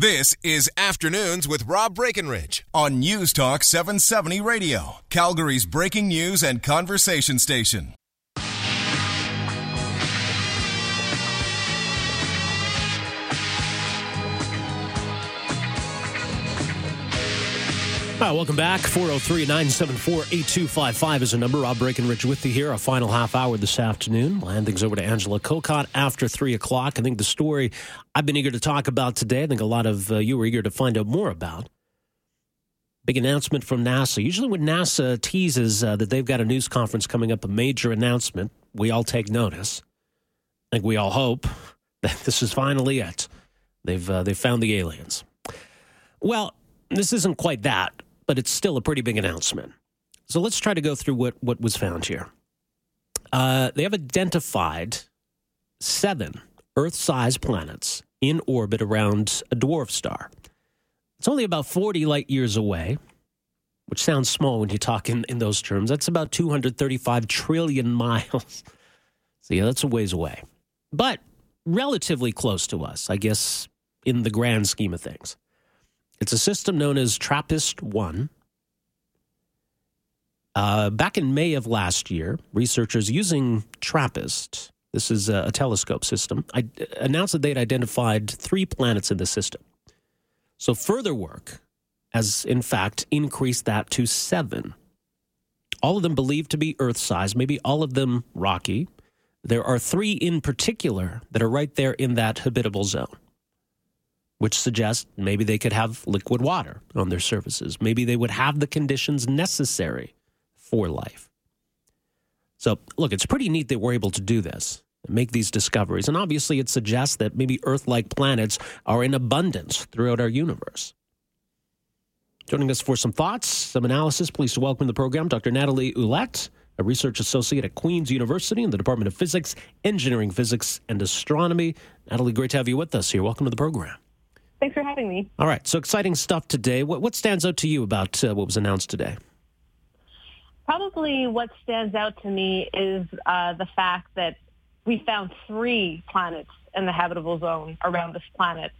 This is Afternoons with Rob Breckenridge on News Talk 770 Radio, Calgary's breaking news and conversation station. Hi, welcome back. 403 974 8255 is a number. Rob Breckenridge with you here. A final half hour this afternoon. Land things over to Angela Kokott after 3 o'clock. I think the story I've been eager to talk about today, I think a lot of uh, you were eager to find out more about. Big announcement from NASA. Usually, when NASA teases uh, that they've got a news conference coming up, a major announcement, we all take notice. I think we all hope that this is finally it. They've, uh, they've found the aliens. Well, this isn't quite that but it's still a pretty big announcement. So let's try to go through what, what was found here. Uh, they have identified seven Earth sized planets in orbit around a dwarf star. It's only about 40 light years away, which sounds small when you talk in, in those terms. That's about 235 trillion miles. So, yeah, that's a ways away, but relatively close to us, I guess, in the grand scheme of things. It's a system known as TRAPPIST 1. Uh, back in May of last year, researchers using TRAPPIST, this is a, a telescope system, I, announced that they'd identified three planets in the system. So further work has, in fact, increased that to seven. All of them believed to be Earth sized, maybe all of them rocky. There are three in particular that are right there in that habitable zone which suggests maybe they could have liquid water on their surfaces. Maybe they would have the conditions necessary for life. So, look, it's pretty neat that we're able to do this, make these discoveries. And obviously, it suggests that maybe Earth like planets are in abundance throughout our universe. Joining us for some thoughts, some analysis, please welcome to the program Dr. Natalie Ouellette, a research associate at Queen's University in the Department of Physics, Engineering, Physics, and Astronomy. Natalie, great to have you with us here. Welcome to the program. Thanks for having me. All right. So exciting stuff today. What, what stands out to you about uh, what was announced today? Probably what stands out to me is uh, the fact that we found three planets in the habitable zone around this planet.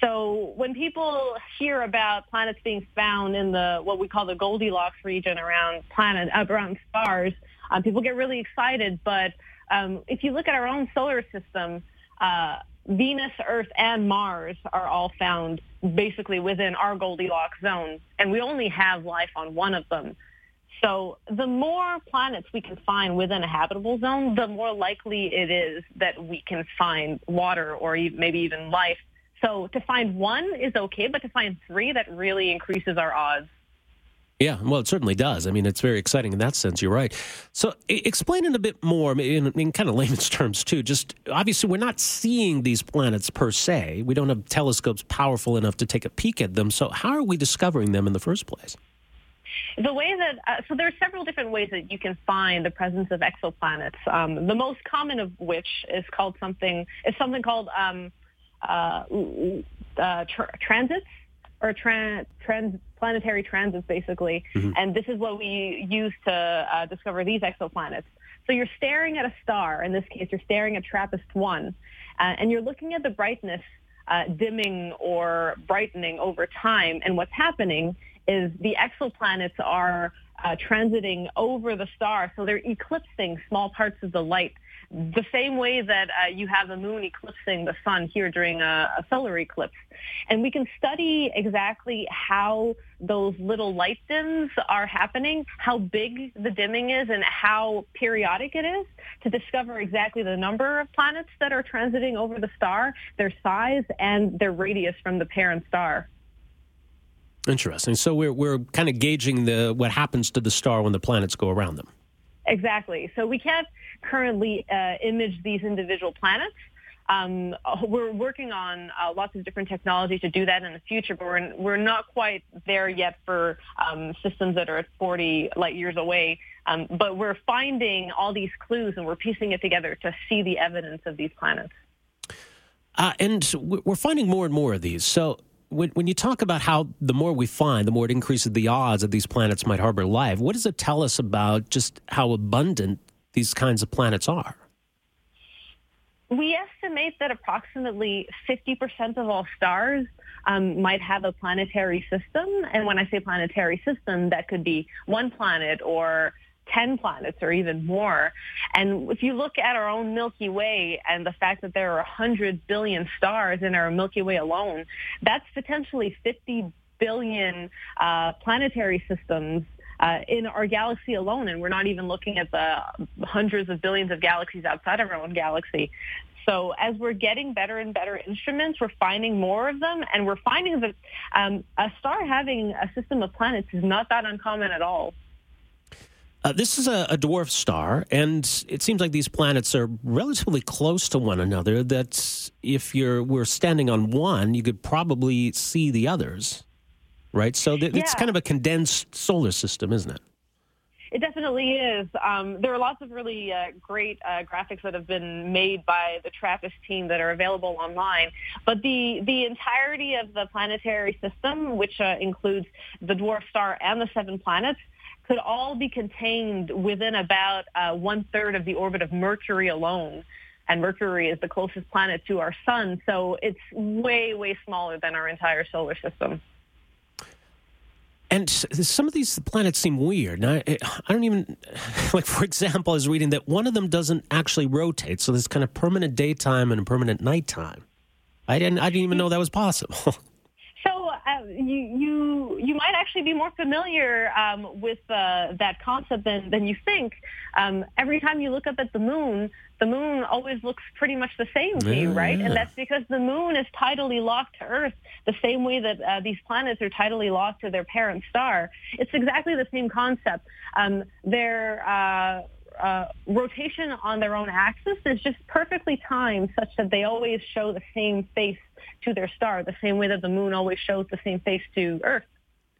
So when people hear about planets being found in the what we call the Goldilocks region around planet around stars, um, people get really excited. But um, if you look at our own solar system, uh, Venus, Earth, and Mars are all found basically within our Goldilocks zone, and we only have life on one of them. So the more planets we can find within a habitable zone, the more likely it is that we can find water or maybe even life. So to find one is okay, but to find three, that really increases our odds. Yeah, well, it certainly does. I mean, it's very exciting in that sense. You're right. So, explain it a bit more in, in, kind of layman's terms, too. Just obviously, we're not seeing these planets per se. We don't have telescopes powerful enough to take a peek at them. So, how are we discovering them in the first place? The way that uh, so there are several different ways that you can find the presence of exoplanets. Um, the most common of which is called something is something called um, uh, uh, tra- transits or trans, trans planetary transits, basically. Mm-hmm. And this is what we use to uh, discover these exoplanets. So you're staring at a star. In this case, you're staring at TRAPPIST-1, uh, and you're looking at the brightness uh, dimming or brightening over time. And what's happening is the exoplanets are uh, transiting over the star, so they're eclipsing small parts of the light the same way that uh, you have the moon eclipsing the sun here during a, a, solar eclipse. And we can study exactly how those little light dims are happening, how big the dimming is, and how periodic it is to discover exactly the number of planets that are transiting over the star, their size, and their radius from the parent star. Interesting. So we're, we're kind of gauging the what happens to the star when the planets go around them. Exactly. So we can't currently uh, image these individual planets. Um, we're working on uh, lots of different technology to do that in the future, but we're, we're not quite there yet for um, systems that are at 40 light years away. Um, but we're finding all these clues and we're piecing it together to see the evidence of these planets. Uh, and we're finding more and more of these. So when, when you talk about how the more we find, the more it increases the odds that these planets might harbor life, what does it tell us about just how abundant these kinds of planets are? We estimate that approximately 50% of all stars um, might have a planetary system. And when I say planetary system, that could be one planet or 10 planets or even more. And if you look at our own Milky Way and the fact that there are 100 billion stars in our Milky Way alone, that's potentially 50 billion uh, planetary systems uh, in our galaxy alone, and we're not even looking at the hundreds of billions of galaxies outside of our own galaxy. So as we're getting better and better instruments, we're finding more of them, and we're finding that um, a star having a system of planets is not that uncommon at all. Uh, this is a, a, dwarf star, and it seems like these planets are relatively close to one another. That if you're we're standing on one, you could probably see the others, right? So th- yeah. it's kind of a condensed solar system, isn't it? It definitely is. Um, there are lots of really uh, great uh, graphics that have been made by the TRAPPIST team that are available online. But the the entirety of the planetary system, which uh, includes the dwarf star and the seven planets could all be contained within about uh, one third of the orbit of Mercury alone. And Mercury is the closest planet to our sun, so it's way, way smaller than our entire solar system. And some of these planets seem weird. I, I don't even, like, for example, I was reading that one of them doesn't actually rotate. So there's kind of permanent daytime and a permanent nighttime. I didn't, I didn't even know that was possible. uh, you you actually be more familiar um, with uh, that concept than than you think. Um, every time you look up at the moon, the moon always looks pretty much the same to yeah, you, right? Yeah. And that's because the moon is tidally locked to Earth, the same way that uh, these planets are tidally locked to their parent star. It's exactly the same concept. Um, their uh, uh, rotation on their own axis is just perfectly timed such that they always show the same face to their star, the same way that the moon always shows the same face to Earth.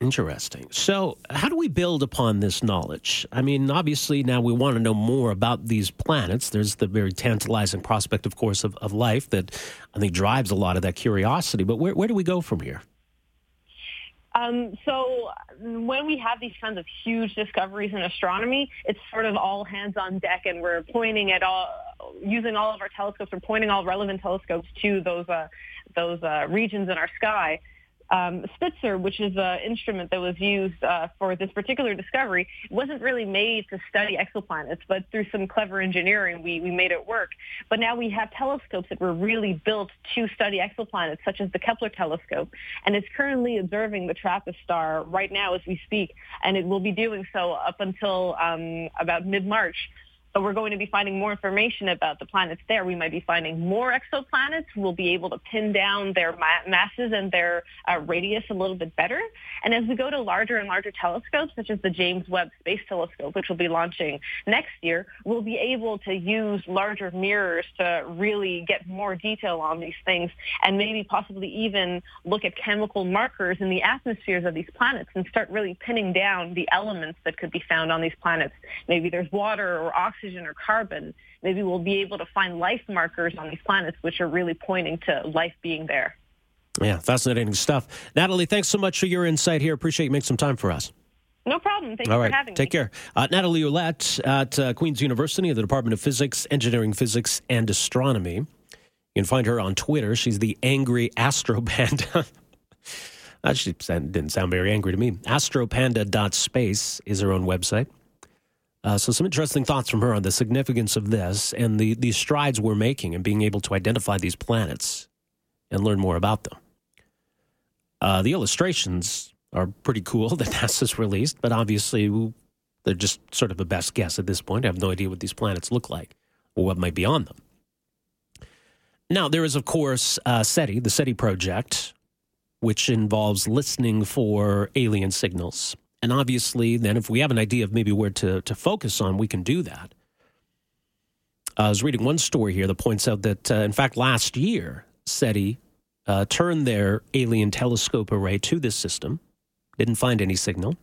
Interesting. So, how do we build upon this knowledge? I mean, obviously, now we want to know more about these planets. There's the very tantalizing prospect, of course, of, of life that I think drives a lot of that curiosity. But where, where do we go from here? Um, so when we have these kinds of huge discoveries in astronomy, it's sort of all hands on deck, and we're pointing at all, using all of our telescopes, we're pointing all relevant telescopes to those uh, those uh, regions in our sky um, Spitzer, which is an instrument that was used uh, for this particular discovery, wasn't really made to study exoplanets, but through some clever engineering, we, we made it work. But now we have telescopes that were really built to study exoplanets, such as the Kepler telescope, and it's currently observing the TRAPPIST star right now as we speak, and it will be doing so up until um, about mid-March we're going to be finding more information about the planets there. We might be finding more exoplanets. We'll be able to pin down their ma- masses and their uh, radius a little bit better. And as we go to larger and larger telescopes, such as the James Webb Space Telescope, which will be launching next year, we'll be able to use larger mirrors to really get more detail on these things and maybe possibly even look at chemical markers in the atmospheres of these planets and start really pinning down the elements that could be found on these planets. Maybe there's water or oxygen oxygen or carbon, maybe we'll be able to find life markers on these planets, which are really pointing to life being there. Yeah, fascinating stuff. Natalie, thanks so much for your insight here. Appreciate you making some time for us. No problem. Thank All you right. for having Take me. care. Uh, Natalie Ouellette at uh, Queen's University, of the Department of Physics, Engineering, Physics, and Astronomy. You can find her on Twitter. She's the Angry Astro Panda. that didn't sound very angry to me. Astropanda.space is her own website. Uh, so, some interesting thoughts from her on the significance of this and the, the strides we're making in being able to identify these planets and learn more about them. Uh, the illustrations are pretty cool that NASA's released, but obviously they're just sort of a best guess at this point. I have no idea what these planets look like or what might be on them. Now, there is, of course, uh, SETI, the SETI project, which involves listening for alien signals and obviously, then if we have an idea of maybe where to, to focus on, we can do that. I was reading one story here that points out that, uh, in fact, last year, SETI uh, turned their alien telescope array to this system, didn't find any signal.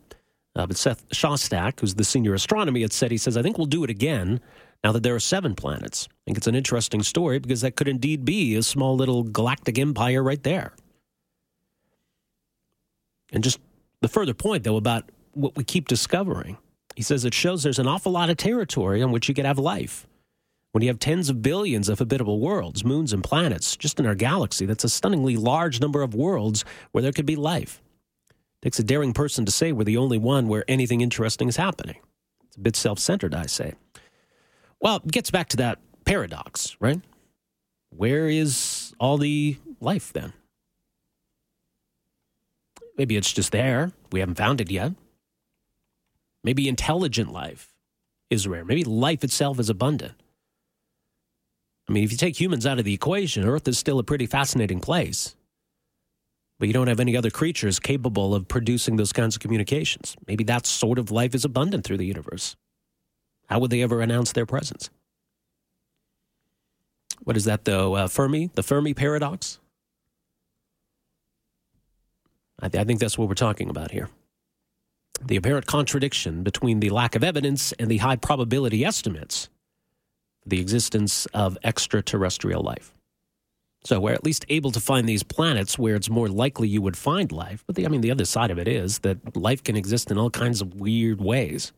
Uh, but Seth Shostak, who's the senior astronomy at SETI, says, I think we'll do it again now that there are seven planets. I think it's an interesting story because that could indeed be a small little galactic empire right there. And just the further point, though, about what we keep discovering, he says it shows there's an awful lot of territory on which you could have life. When you have tens of billions of habitable worlds, moons, and planets just in our galaxy, that's a stunningly large number of worlds where there could be life. It takes a daring person to say we're the only one where anything interesting is happening. It's a bit self centered, I say. Well, it gets back to that paradox, right? Where is all the life then? Maybe it's just there. We haven't found it yet. Maybe intelligent life is rare. Maybe life itself is abundant. I mean, if you take humans out of the equation, Earth is still a pretty fascinating place. But you don't have any other creatures capable of producing those kinds of communications. Maybe that sort of life is abundant through the universe. How would they ever announce their presence? What is that, though? Uh, Fermi? The Fermi paradox? I, th- I think that's what we're talking about here. The apparent contradiction between the lack of evidence and the high probability estimates for the existence of extraterrestrial life. So we're at least able to find these planets where it's more likely you would find life. But the, I mean, the other side of it is that life can exist in all kinds of weird ways.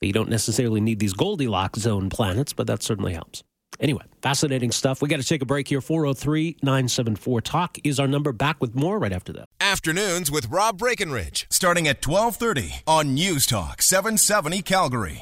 You don't necessarily need these Goldilocks zone planets, but that certainly helps. Anyway, fascinating stuff. We got to take a break here. 403 974 Talk is our number. Back with more right after that. Afternoons with Rob Breckenridge, starting at 1230 on News Talk 770 Calgary.